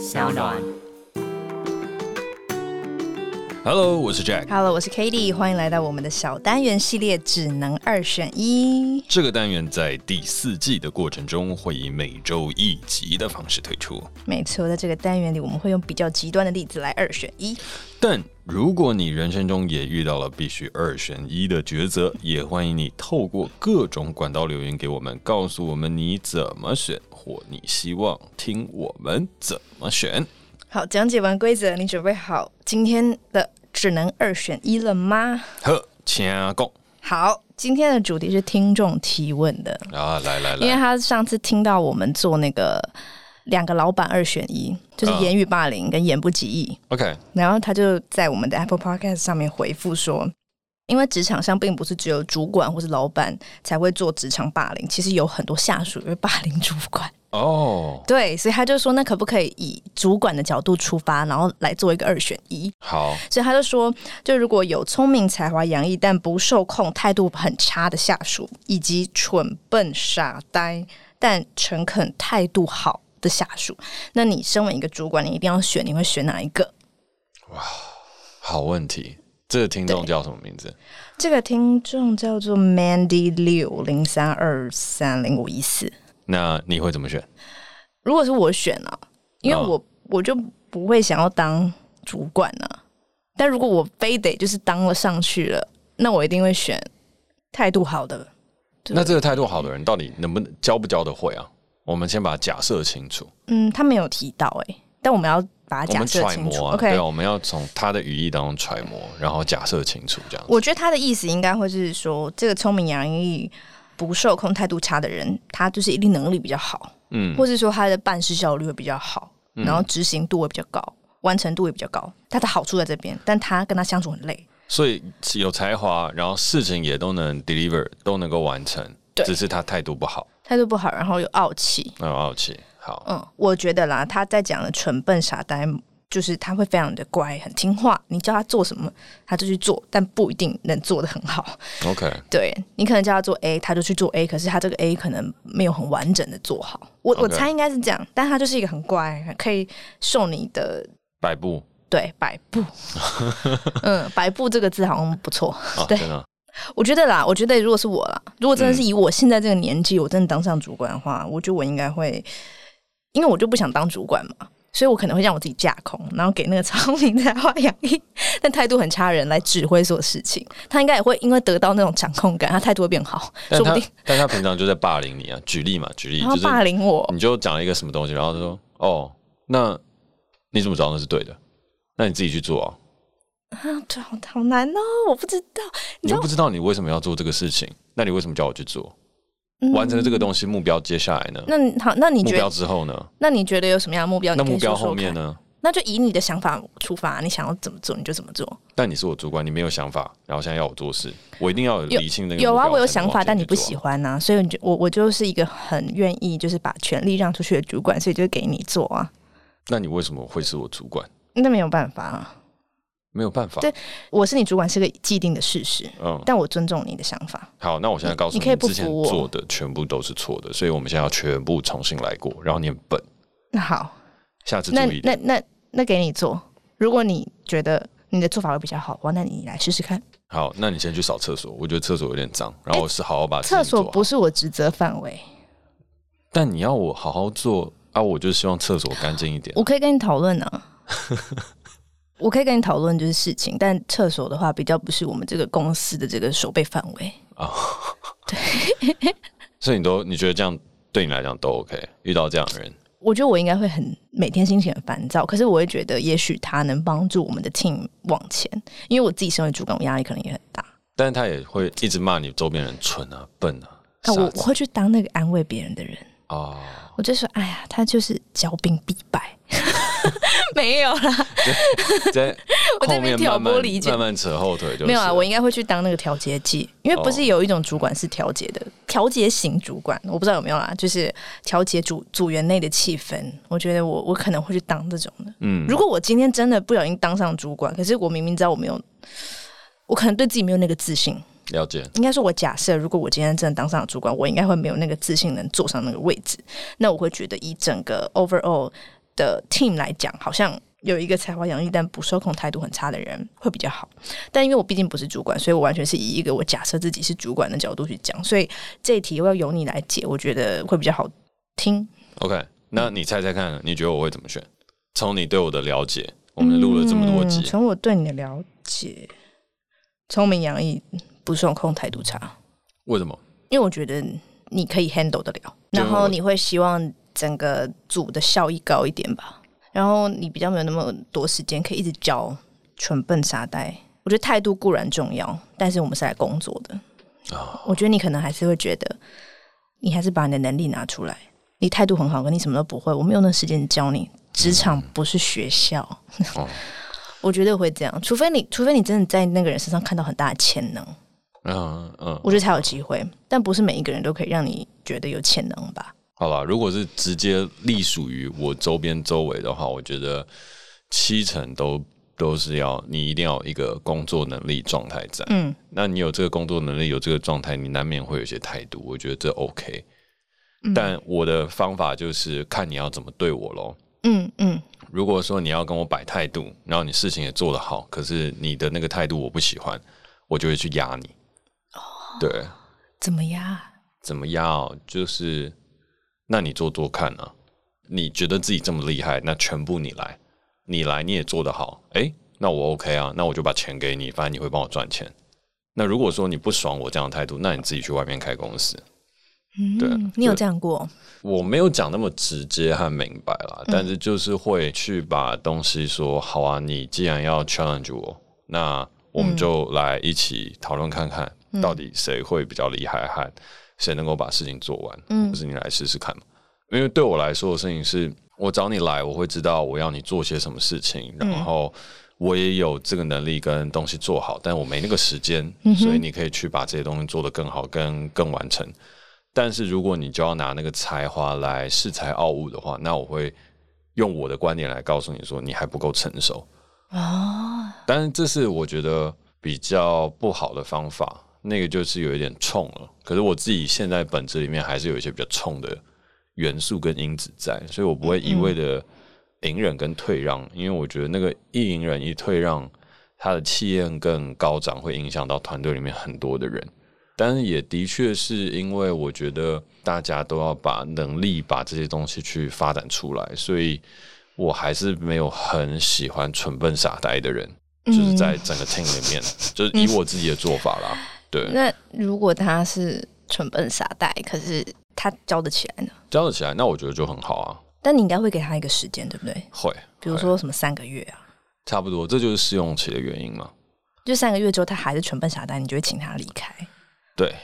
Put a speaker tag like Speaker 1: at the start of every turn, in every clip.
Speaker 1: 小暖。
Speaker 2: Hello，我是 Jack。
Speaker 3: Hello，我是 Katie，。欢迎来到我们的小单元系列，只能二选一。
Speaker 2: 这个单元在第四季的过程中，会以每周一集的方式推出。
Speaker 3: 没错，在这个单元里，我们会用比较极端的例子来二选一。
Speaker 2: 但如果你人生中也遇到了必须二选一的抉择，也欢迎你透过各种管道留言给我们，告诉我们你怎么选，或你希望听我们怎么选。
Speaker 3: 好，讲解完规则，你准备好今天的只能二选一了吗？
Speaker 2: 好，请讲。
Speaker 3: 好，今天的主题是听众提问的
Speaker 2: 啊，来来来，
Speaker 3: 因为他上次听到我们做那个两个老板二选一，就是言语霸凌跟言不及义。
Speaker 2: OK，
Speaker 3: 然后他就在我们的 Apple Podcast 上面回复说，因为职场上并不是只有主管或是老板才会做职场霸凌，其实有很多下属也会霸凌主管。哦，oh. 对，所以他就说，那可不可以以主管的角度出发，然后来做一个二选一？
Speaker 2: 好，
Speaker 3: 所以他就说，就如果有聪明才华洋溢但不受控、态度很差的下属，以及蠢笨傻呆但诚恳、态度好的下属，那你身为一个主管，你一定要选，你会选哪一个？
Speaker 2: 哇，好问题！这个听众叫什么名字？
Speaker 3: 这个听众叫做 Mandy 六零三二三零五一四。
Speaker 2: 那你会怎么选？
Speaker 3: 如果是我选啊，因为我、哦、我就不会想要当主管啊。但如果我非得就是当了上去了，那我一定会选态度好的。
Speaker 2: 那这个态度好的人到底能不能教不教得会啊？我们先把它假设清楚。
Speaker 3: 嗯，他没有提到哎、欸，但我们要把它假设清楚。
Speaker 2: 啊、OK，对啊，我们要从他的语义当中揣摩，然后假设清楚这样。
Speaker 3: 我觉得他的意思应该会是说，这个聪明洋溢。不受控、态度差的人，他就是一定能力比较好，嗯，或是说他的办事效率会比较好，嗯、然后执行度会比较高，完成度也比较高。他的好处在这边，但他跟他相处很累，
Speaker 2: 所以有才华，然后事情也都能 deliver，都能够完成，对只是他态度不好，
Speaker 3: 态度不好，然后有傲气，
Speaker 2: 有傲气。好，
Speaker 3: 嗯，我觉得啦，他在讲的蠢笨傻呆。就是他会非常的乖，很听话。你叫他做什么，他就去做，但不一定能做的很好。
Speaker 2: OK，
Speaker 3: 对，你可能叫他做 A，他就去做 A，可是他这个 A 可能没有很完整的做好。我.我猜应该是这样，但他就是一个很乖，可以受你的
Speaker 2: 摆布。
Speaker 3: 对，摆布。嗯，摆布这个字好像不错。
Speaker 2: 啊、对，
Speaker 3: 我觉得啦，我觉得如果是我啦，如果真的是以我现在这个年纪，嗯、我真的当上主管的话，我觉得我应该会，因为我就不想当主管嘛。所以我可能会让我自己架空，然后给那个聪明才华洋溢但态度很差的人来指挥所有事情。他应该也会因为得到那种掌控感，他态度会变好，说不定。
Speaker 2: 但他平常就在霸凌你啊！举例嘛，举例，
Speaker 3: 就是霸凌我，
Speaker 2: 你就讲了一个什么东西，然后他说：“哦，那你怎么知道那是对的？那你自己去做啊！”
Speaker 3: 啊，对好好难哦，我不知道。
Speaker 2: 你又不知道你为什么要做这个事情，那你为什么叫我去做？完成了这个东西，目标接下来呢？
Speaker 3: 那好，那你觉得
Speaker 2: 目标之后呢？
Speaker 3: 那你觉得有什么样的目标？
Speaker 2: 那目标后面呢？
Speaker 3: 那就以你的想法出发，你想要怎么做你就怎么做。
Speaker 2: 但你是我主管，你没有想法，然后现在要我做事，我一定要有理性的。
Speaker 3: 有啊，我有想法，但你不喜欢啊，所以你就我我就是一个很愿意就是把权力让出去的主管，所以就给你做啊。
Speaker 2: 那你为什么会是我主管？
Speaker 3: 那没有办法啊。
Speaker 2: 没有办法，
Speaker 3: 对，我是你主管是个既定的事实，嗯，但我尊重你的想法。
Speaker 2: 好，那我现在告诉你，
Speaker 3: 你可以不服我，
Speaker 2: 之前做的全部都是错的，所以我们现在要全部重新来过，然后你很笨。
Speaker 3: 那好，
Speaker 2: 下次注意
Speaker 3: 那那那那给你做，如果你觉得你的做法会比较好，哇，那你来试试看。
Speaker 2: 好，那你先去扫厕所，我觉得厕所有点脏，然后我是好好把
Speaker 3: 厕所不是我职责范围，
Speaker 2: 但你要我好好做啊，我就希望厕所干净一点。
Speaker 3: 我可以跟你讨论啊。我可以跟你讨论就是事情，但厕所的话比较不是我们这个公司的这个守备范围啊。对，
Speaker 2: 所以你都你觉得这样对你来讲都 OK？遇到这样的人，
Speaker 3: 我觉得我应该会很每天心情很烦躁，可是我会觉得也许他能帮助我们的 team 往前，因为我自己身为主管，我压力可能也很大。
Speaker 2: 但是他也会一直骂你周边人蠢啊、笨啊。
Speaker 3: 啊，我我会去当那个安慰别人的人啊。我就说，哎呀，他就是骄兵必败。没有啦，
Speaker 2: 在后面挑拨离间，
Speaker 3: 慢
Speaker 2: 慢扯后腿就
Speaker 3: 没有啊。我应该会去当那个调节剂，因为不是有一种主管是调节的调节型主管，我不知道有没有啦，就是调节组组员内的气氛。我觉得我我可能会去当这种的。嗯，如果我今天真的不小心当上主管，可是我明明知道我没有，我可能对自己没有那个自信。
Speaker 2: 了解，
Speaker 3: 应该说，我假设如果我今天真的当上了主管，我应该会没有那个自信能坐上那个位置。那我会觉得以整个 overall。的 team 来讲，好像有一个才华洋溢但不受控态度很差的人会比较好。但因为我毕竟不是主管，所以我完全是以一个我假设自己是主管的角度去讲，所以这一题要由你来解，我觉得会比较好听。
Speaker 2: OK，那你猜猜看，你觉得我会怎么选？从你对我的了解，我们录了这么多集，
Speaker 3: 从、嗯、我对你的了解，聪明洋溢，不受控态度差。
Speaker 2: 为什么？
Speaker 3: 因为我觉得你可以 handle 得了，然后你会希望整个组的效益高一点吧。然后你比较没有那么多时间可以一直教蠢笨傻呆。我觉得态度固然重要，但是我们是来工作的。Oh. 我觉得你可能还是会觉得，你还是把你的能力拿出来。你态度很好，可你什么都不会，我没有那时间教你。职场不是学校。Oh. 我觉得会这样，除非你，除非你真的在那个人身上看到很大的潜能。嗯嗯，我觉得才有机会，但不是每一个人都可以让你觉得有潜能吧？
Speaker 2: 好吧，如果是直接隶属于我周边周围的话，我觉得七成都都是要你一定要有一个工作能力状态在。嗯，那你有这个工作能力，有这个状态，你难免会有些态度，我觉得这 OK。嗯，但我的方法就是看你要怎么对我喽。嗯嗯，如果说你要跟我摆态度，然后你事情也做得好，可是你的那个态度我不喜欢，我就会去压你。对，
Speaker 3: 怎么压？
Speaker 2: 怎么压？就是，那你做做看啊！你觉得自己这么厉害，那全部你来，你来你也做得好，哎，那我 OK 啊，那我就把钱给你，反正你会帮我赚钱。那如果说你不爽我这样的态度，那你自己去外面开公司。
Speaker 3: 嗯，对，你有这样过？
Speaker 2: 我没有讲那么直接和明白啦，但是就是会去把东西说好啊。你既然要 challenge 我，那我们就来一起讨论看看。到底谁会比较厉害，和谁能够把事情做完？嗯，就是你来试试看嘛。因为对我来说的事情是，我找你来，我会知道我要你做些什么事情，然后我也有这个能力跟东西做好，但我没那个时间，所以你可以去把这些东西做得更好，更更完成。但是如果你就要拿那个才华来恃才傲物的话，那我会用我的观点来告诉你说，你还不够成熟啊。但是这是我觉得比较不好的方法。那个就是有一点冲了，可是我自己现在本质里面还是有一些比较冲的元素跟因子在，所以我不会一味的隐忍跟退让，因为我觉得那个一隐忍一退让，他的气焰更高涨，会影响到团队里面很多的人。但是也的确是因为我觉得大家都要把能力把这些东西去发展出来，所以我还是没有很喜欢蠢笨傻呆的人，就是在整个 team 里面，就是以我自己的做法啦。对，
Speaker 3: 那如果他是蠢笨傻呆，可是他教得起来呢？
Speaker 2: 教得起来，那我觉得就很好啊。
Speaker 3: 但你应该会给他一个时间，对不对？
Speaker 2: 会，
Speaker 3: 比如说什么三个月啊？
Speaker 2: 差不多，这就是试用期的原因嘛。
Speaker 3: 就三个月之后，他还是蠢笨傻呆，你就会请他离
Speaker 2: 开。对.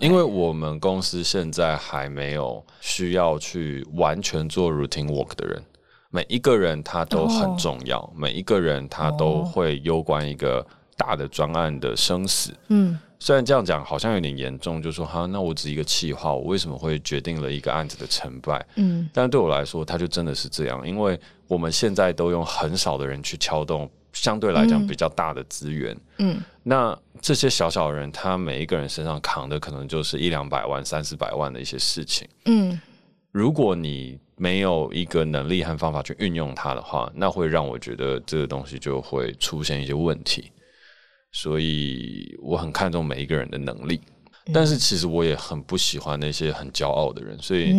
Speaker 2: 因为我们公司现在还没有需要去完全做 routine work 的人，每一个人他都很重要，oh. 每一个人他都会攸关一个大的专案的生死。嗯。虽然这样讲好像有点严重，就说哈，那我只是一个气话，我为什么会决定了一个案子的成败？嗯，但对我来说，它就真的是这样，因为我们现在都用很少的人去撬动相对来讲比较大的资源，嗯，那这些小小的人，他每一个人身上扛的可能就是一两百万、三四百万的一些事情，嗯，如果你没有一个能力和方法去运用它的话，那会让我觉得这个东西就会出现一些问题。所以我很看重每一个人的能力，但是其实我也很不喜欢那些很骄傲的人，所以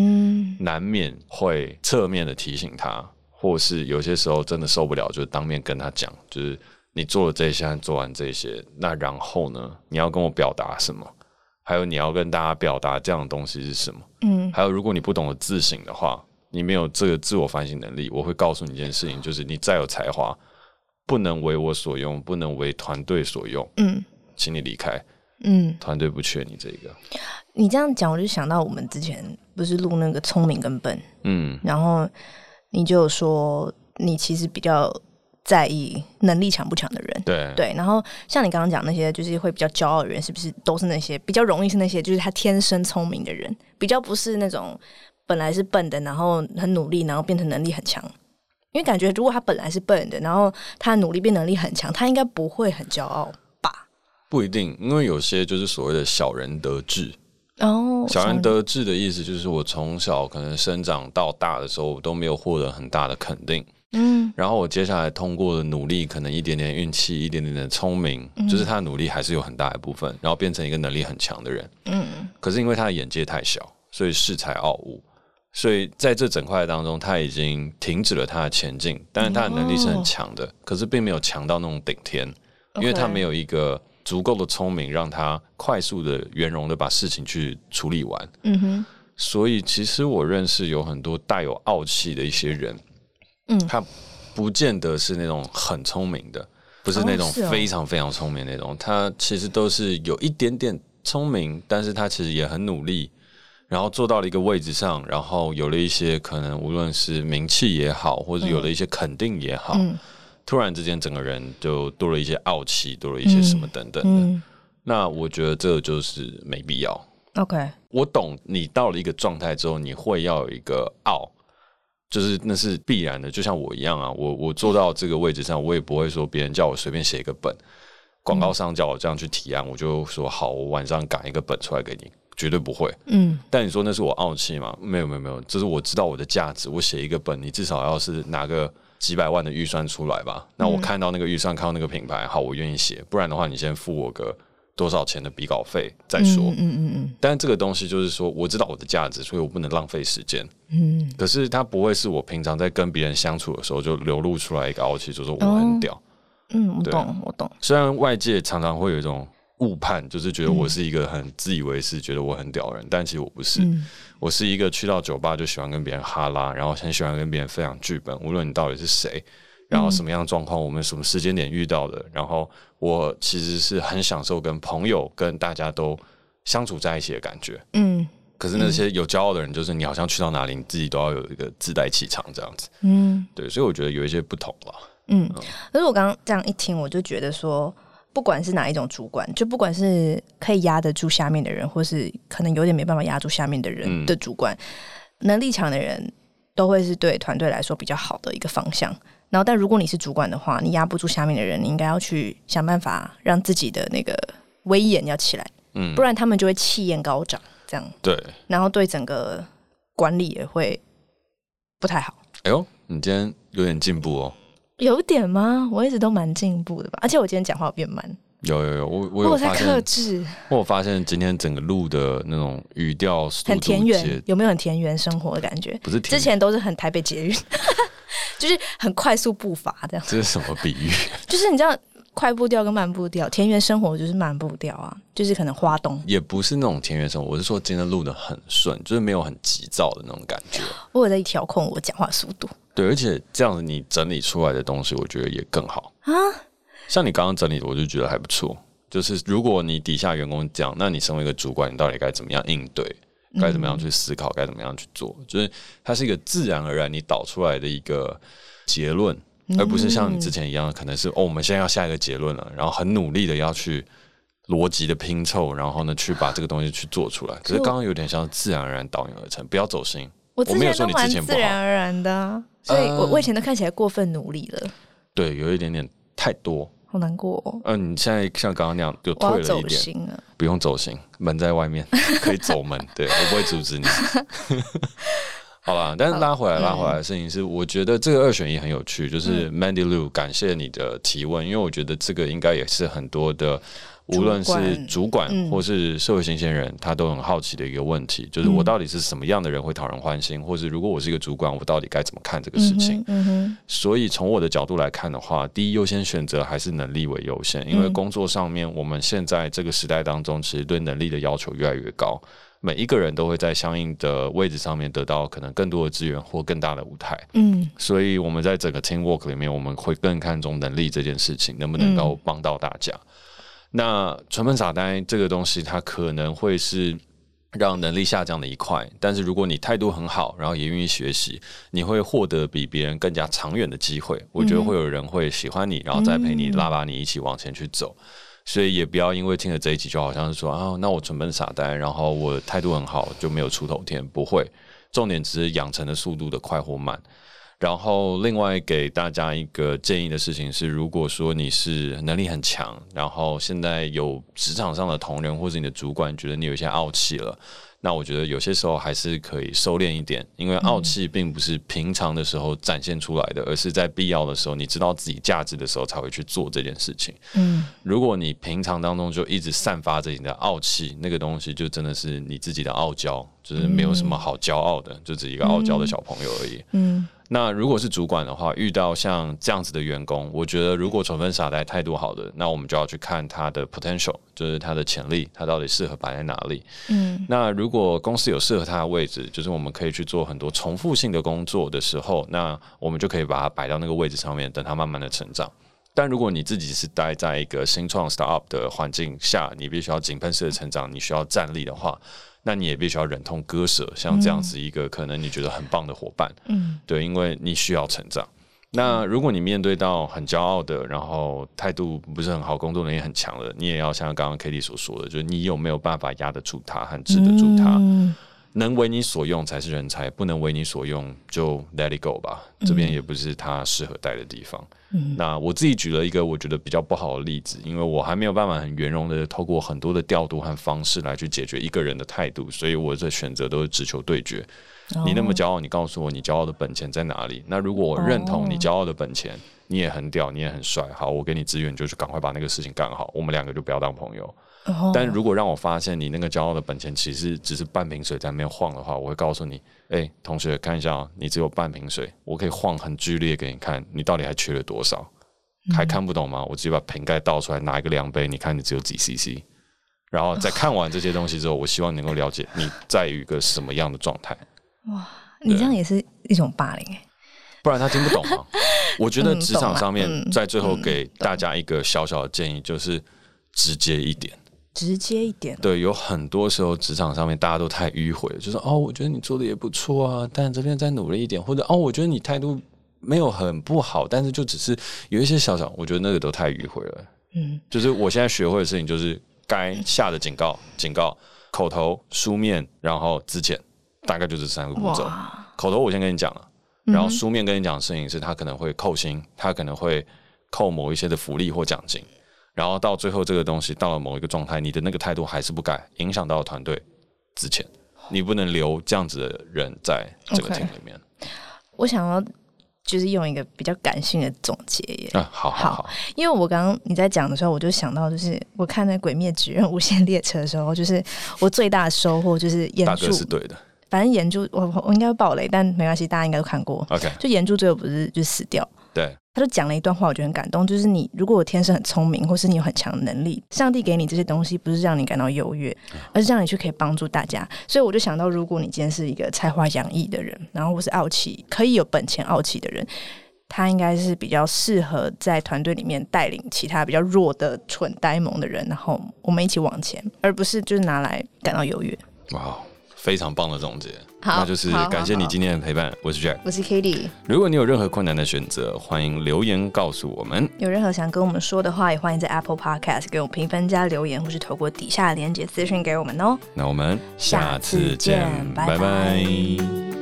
Speaker 2: 难免会侧面的提醒他，或是有些时候真的受不了，就当面跟他讲，就是你做了这些，做完这些，那然后呢？你要跟我表达什么？还有你要跟大家表达这样的东西是什么？嗯，还有如果你不懂得自省的话，你没有这个自我反省能力，我会告诉你一件事情，就是你再有才华。不能为我所用，不能为团队所用。嗯，请你离开。嗯，团队不缺你这个。
Speaker 3: 你这样讲，我就想到我们之前不是录那个聪明跟笨。嗯，然后你就说你其实比较在意能力强不强的人。
Speaker 2: 对
Speaker 3: 对。然后像你刚刚讲那些，就是会比较骄傲的人，是不是都是那些比较容易是那些，就是他天生聪明的人，比较不是那种本来是笨的，然后很努力，然后变成能力很强。因为感觉，如果他本来是笨的，然后他努力变能力很强，他应该不会很骄傲吧？
Speaker 2: 不一定，因为有些就是所谓的小人得志，
Speaker 3: 哦，
Speaker 2: 小人得志的意思就是我从小可能生长到大的时候，我都没有获得很大的肯定。
Speaker 3: 嗯，
Speaker 2: 然后我接下来通过的努力，可能一点点运气，一点点的聪明，
Speaker 3: 嗯
Speaker 2: 就是他的努力还是有很大一部分，然后变成一个能力很强的人。
Speaker 3: 嗯，
Speaker 2: 可是因为他的眼界太小，所以恃才傲物，所以在这整块当中，他已经停止了他的前进。但是，他的能力是很强的，
Speaker 3: 哦、
Speaker 2: 可是并没有强到那种顶天，因为他没有一个足够的聪明，让他快速的、圆融的把事情去处理完。
Speaker 3: 嗯哼，
Speaker 2: 所以其实我认识有很多带有傲气的一些人。
Speaker 3: 嗯，
Speaker 2: 他不见得是那种很聪明的，不是那种非常非常聪明的那种。他其实都是有一点点聪明，但是他其实也很努力，然后做到了一个位置上，然后有了一些可能无论是名气也好，或者有了一些肯定也好，
Speaker 3: 嗯、
Speaker 2: 突然之间整个人就多了一些傲气，多了一些什么等等的。那我觉得这就是没必要。
Speaker 3: OK，
Speaker 2: 我懂你到了一个状态之后，你会要有一个傲。就是那是必然的，就像我一样啊，我我坐到这个位置上，我也不会说别人叫我随便写一个本，广告商叫我这样去提案，我就说好，我晚上赶一个本出来给你，绝对不会。
Speaker 3: 嗯，
Speaker 2: 但你说那是我傲气吗？没有没有没有，这是我知道我的价值，我写一个本，你至少要是拿个几百万的预算出来吧。那我看到那个预算，看到那个品牌，好，我愿意写，不然的话，你先付我个。多少钱的比稿费再说，
Speaker 3: 嗯嗯嗯，
Speaker 2: 但这个东西就是说，我知道我的价值，所以我不能浪费时间。
Speaker 3: 嗯，
Speaker 2: 可是它不会是我平常在跟别人相处的时候就流露出来一个傲气，就说我很屌。
Speaker 3: 嗯，我懂，我懂。
Speaker 2: 虽然外界常常会有一种误判，就是觉得我是一个很自以为是、觉得我很屌的人，但其实我不是。我是一个去到酒吧就喜欢跟别人哈拉，然后很喜欢跟别人分享剧本，无论你到底是谁。然后什么样的状况，我们什么时间点遇到的？然后我其实是很享受跟朋友、跟大家都相处在一起的感觉。
Speaker 3: 嗯，
Speaker 2: 可是那些有骄傲的人，就是你好像去到哪里，你自己都要有一个自带气场这样子。
Speaker 3: 嗯，
Speaker 2: 对，所以我觉得有一些不同了。
Speaker 3: 嗯，可是我刚刚这样一听，我就觉得说，不管是哪一种主管，就不管是可以压得住下面的人，或是可能有点没办法压住下面的人的主管，嗯、能力强的人，都会是对团队来说比较好的一个方向。然后，但如果你是主管的话，你压不住下面的人，你应该要去想办法让自己的那个威严要起来，嗯，不然他们就会气焰高涨，这样
Speaker 2: 对，
Speaker 3: 然后对整个管理也会不太好。
Speaker 2: 哎呦，你今天有点进步哦，
Speaker 3: 有点吗？我一直都蛮进步的吧，而且我今天讲话有变慢，
Speaker 2: 有有有，我我有，
Speaker 3: 我在克制，
Speaker 2: 我有发现今天整个录的那种语调
Speaker 3: 很田园，有没有很田园生活的感觉？
Speaker 2: 不是，
Speaker 3: 之前都是很台北捷运。就是很快速步伐这样，
Speaker 2: 这是什么比喻？
Speaker 3: 就是你知道快步调跟慢步调，田园生活就是慢步调啊，就是可能花东
Speaker 2: 也不是那种田园生活，我是说今天录的很顺，就是没有很急躁的那种感觉。
Speaker 3: 我有在调控我讲话速度，
Speaker 2: 对，而且这样子你整理出来的东西，我觉得也更好啊。像你刚刚整理的，我就觉得还不错。就是如果你底下员工讲，那你身为一个主管，你到底该怎么样应对？该怎么样去思考？该、嗯、怎么样去做？就是它是一个自然而然你导出来的一个结论，而不是像你之前一样，可能是哦，我们现在要下一个结论了，然后很努力的要去逻辑的拼凑，然后呢去把这个东西去做出来。可是刚刚有点像自然而然导引而成，不要走心。
Speaker 3: 我之前都蛮自然而然的，所以我我以前都看起来过分努力了。
Speaker 2: 对，有一点点太多。
Speaker 3: 好难过。哦。
Speaker 2: 嗯、呃，你现在像刚刚那样就退了一点，不用走心，门在外面，可以走门。对，我不会阻止你。好吧，但是拉回来，拉回来的事情是，我觉得这个二选一很有趣。就是 Mandy Lu，感谢你的提问，因为我觉得这个应该也是很多的。无论是主管或是社会新鲜人，他都很好奇的一个问题，就是我到底是什么样的人会讨人欢心，或是如果我是一个主管，我到底该怎么看这个事情？所以从我的角度来看的话，第一优先选择还是能力为优先，因为工作上面我们现在这个时代当中，其实对能力的要求越来越高，每一个人都会在相应的位置上面得到可能更多的资源或更大的舞台。嗯，所以我们在整个 teamwork 里面，我们会更看重能力这件事情，能不能够帮到大家。那存笨傻呆这个东西，它可能会是让能力下降的一块。但是如果你态度很好，然后也愿意学习，你会获得比别人更加长远的机会。我觉得会有人会喜欢你，然后再陪你拉拔你一起往前去走。所以也不要因为听了这一集，就好像是说啊，那我蠢笨傻呆，然后我态度很好就没有出头天。不会，重点只是养成的速度的快或慢。然后，另外给大家一个建议的事情是，如果说你是能力很强，然后现在有职场上的同仁或者你的主管觉得你有些傲气了。那我觉得有些时候还是可以收敛一点，因为傲气并不是平常的时候展现出来的，而是在必要的时候，你知道自己价值的时候才会去做这件事情。嗯，如果你平常当中就一直散发着你的傲气，那个东西就真的是你自己的傲娇，就是没有什么好骄傲的，就只是一个傲娇的小朋友而已。嗯。那如果是主管的话，遇到像这样子的员工，我觉得如果纯分傻呆态度好的，那我们就要去看他的 potential，就是他的潜力，他到底适合摆在哪里。嗯，那如果公司有适合他的位置，就是我们可以去做很多重复性的工作的时候，那我们就可以把他摆到那个位置上面，等他慢慢的成长。但如果你自己是待在一个新创 startup 的环境下，你必须要井喷式的成长，你需要站立的话。那你也必须要忍痛割舍，像这样子一个可能你觉得很棒的伙伴，嗯，对，因为你需要成长。那如果你面对到很骄傲的，然后态度不是很好，工作能力很强的，你也要像刚刚 Katie 所说的，就是你有没有办法压得住他，和治得住他。嗯能为你所用才是人才，不能为你所用就 let it go 吧。这边也不是他适合待的地方。嗯，那我自己举了一个我觉得比较不好的例子，因为我还没有办法很圆融的透过很多的调度和方式来去解决一个人的态度，所以我的选择都是直球对决。哦。你那么骄傲，你告诉我你骄傲的本钱在哪里？那如果我认同你骄傲的本钱，你也很屌，你也很帅，好，我给你资源，就去赶快把那个事情干好，我们两个就不要当朋友。但如果让我发现你那个骄傲的本钱其实只是半瓶水在那边晃的话，我会告诉你，哎、欸，同学，看一下喔，你只有半瓶水，我可以晃很剧烈给你看，你到底还缺了多少？还看不懂吗？我直接把瓶盖倒出来，拿一个量杯，你看你只有几 CC。然后在看完这些东西之后，我希望你能够了解你在于一个什么样的状态。
Speaker 3: 哇，你这样也是一种霸凌哎，
Speaker 2: 不然他听不懂吗？我觉得职场上面在最后给大家一个小小的建议，就是直接一点。
Speaker 3: 直接一点，
Speaker 2: 对，有很多时候职场上面大家都太迂回了，就是哦，我觉得你做的也不错啊，但这边再努力一点，或者哦，我觉得你态度没有很不好，但是就只是有一些小小，我觉得那个都太迂回了。嗯，就是我现在学会的事情，就是该下的警告，警告，口头、书面，然后资遣，大概就是三个步骤。口头我先跟你讲了，然后书面跟你讲的事情是他可能会扣薪，他可能会扣某一些的福利或奖金。然后到最后，这个东西到了某一个状态，你的那个态度还是不改，影响到团队之前，你不能留这样子的人在这个 team 里面。
Speaker 3: Okay. 我想要就是用一个比较感性的总结耶。
Speaker 2: 啊，好好好，
Speaker 3: 因为我刚刚你在讲的时候，我就想到，就是我看那《鬼灭之刃》无限列车的时候，就是我最大的收获就是大哥
Speaker 2: 是对的。
Speaker 3: 反正炎柱我我应该会爆雷，但没关系，大家应该都看过。
Speaker 2: OK，
Speaker 3: 就炎柱最后不是就死掉。
Speaker 2: 对，
Speaker 3: 他就讲了一段话，我觉得很感动。就是你如果我天生很聪明，或是你有很强的能力，上帝给你这些东西，不是让你感到优越，而是让你去可以帮助大家。所以我就想到，如果你今天是一个才华洋溢的人，然后或是傲气，可以有本钱傲气的人，他应该是比较适合在团队里面带领其他比较弱的蠢呆萌的人，然后我们一起往前，而不是就是拿来感到优越。
Speaker 2: 哇。非常棒的总结，那就是感谢你今天的陪伴。我是 Jack，
Speaker 3: 我是 Kitty。
Speaker 2: 如果你有任何困难的选择，欢迎留言告诉我们。
Speaker 3: 有任何想跟我们说的话，也欢迎在 Apple Podcast 给我们评分加留言，或是透过底下的链接私讯给我们哦。
Speaker 2: 那我们下次见，拜拜。拜拜。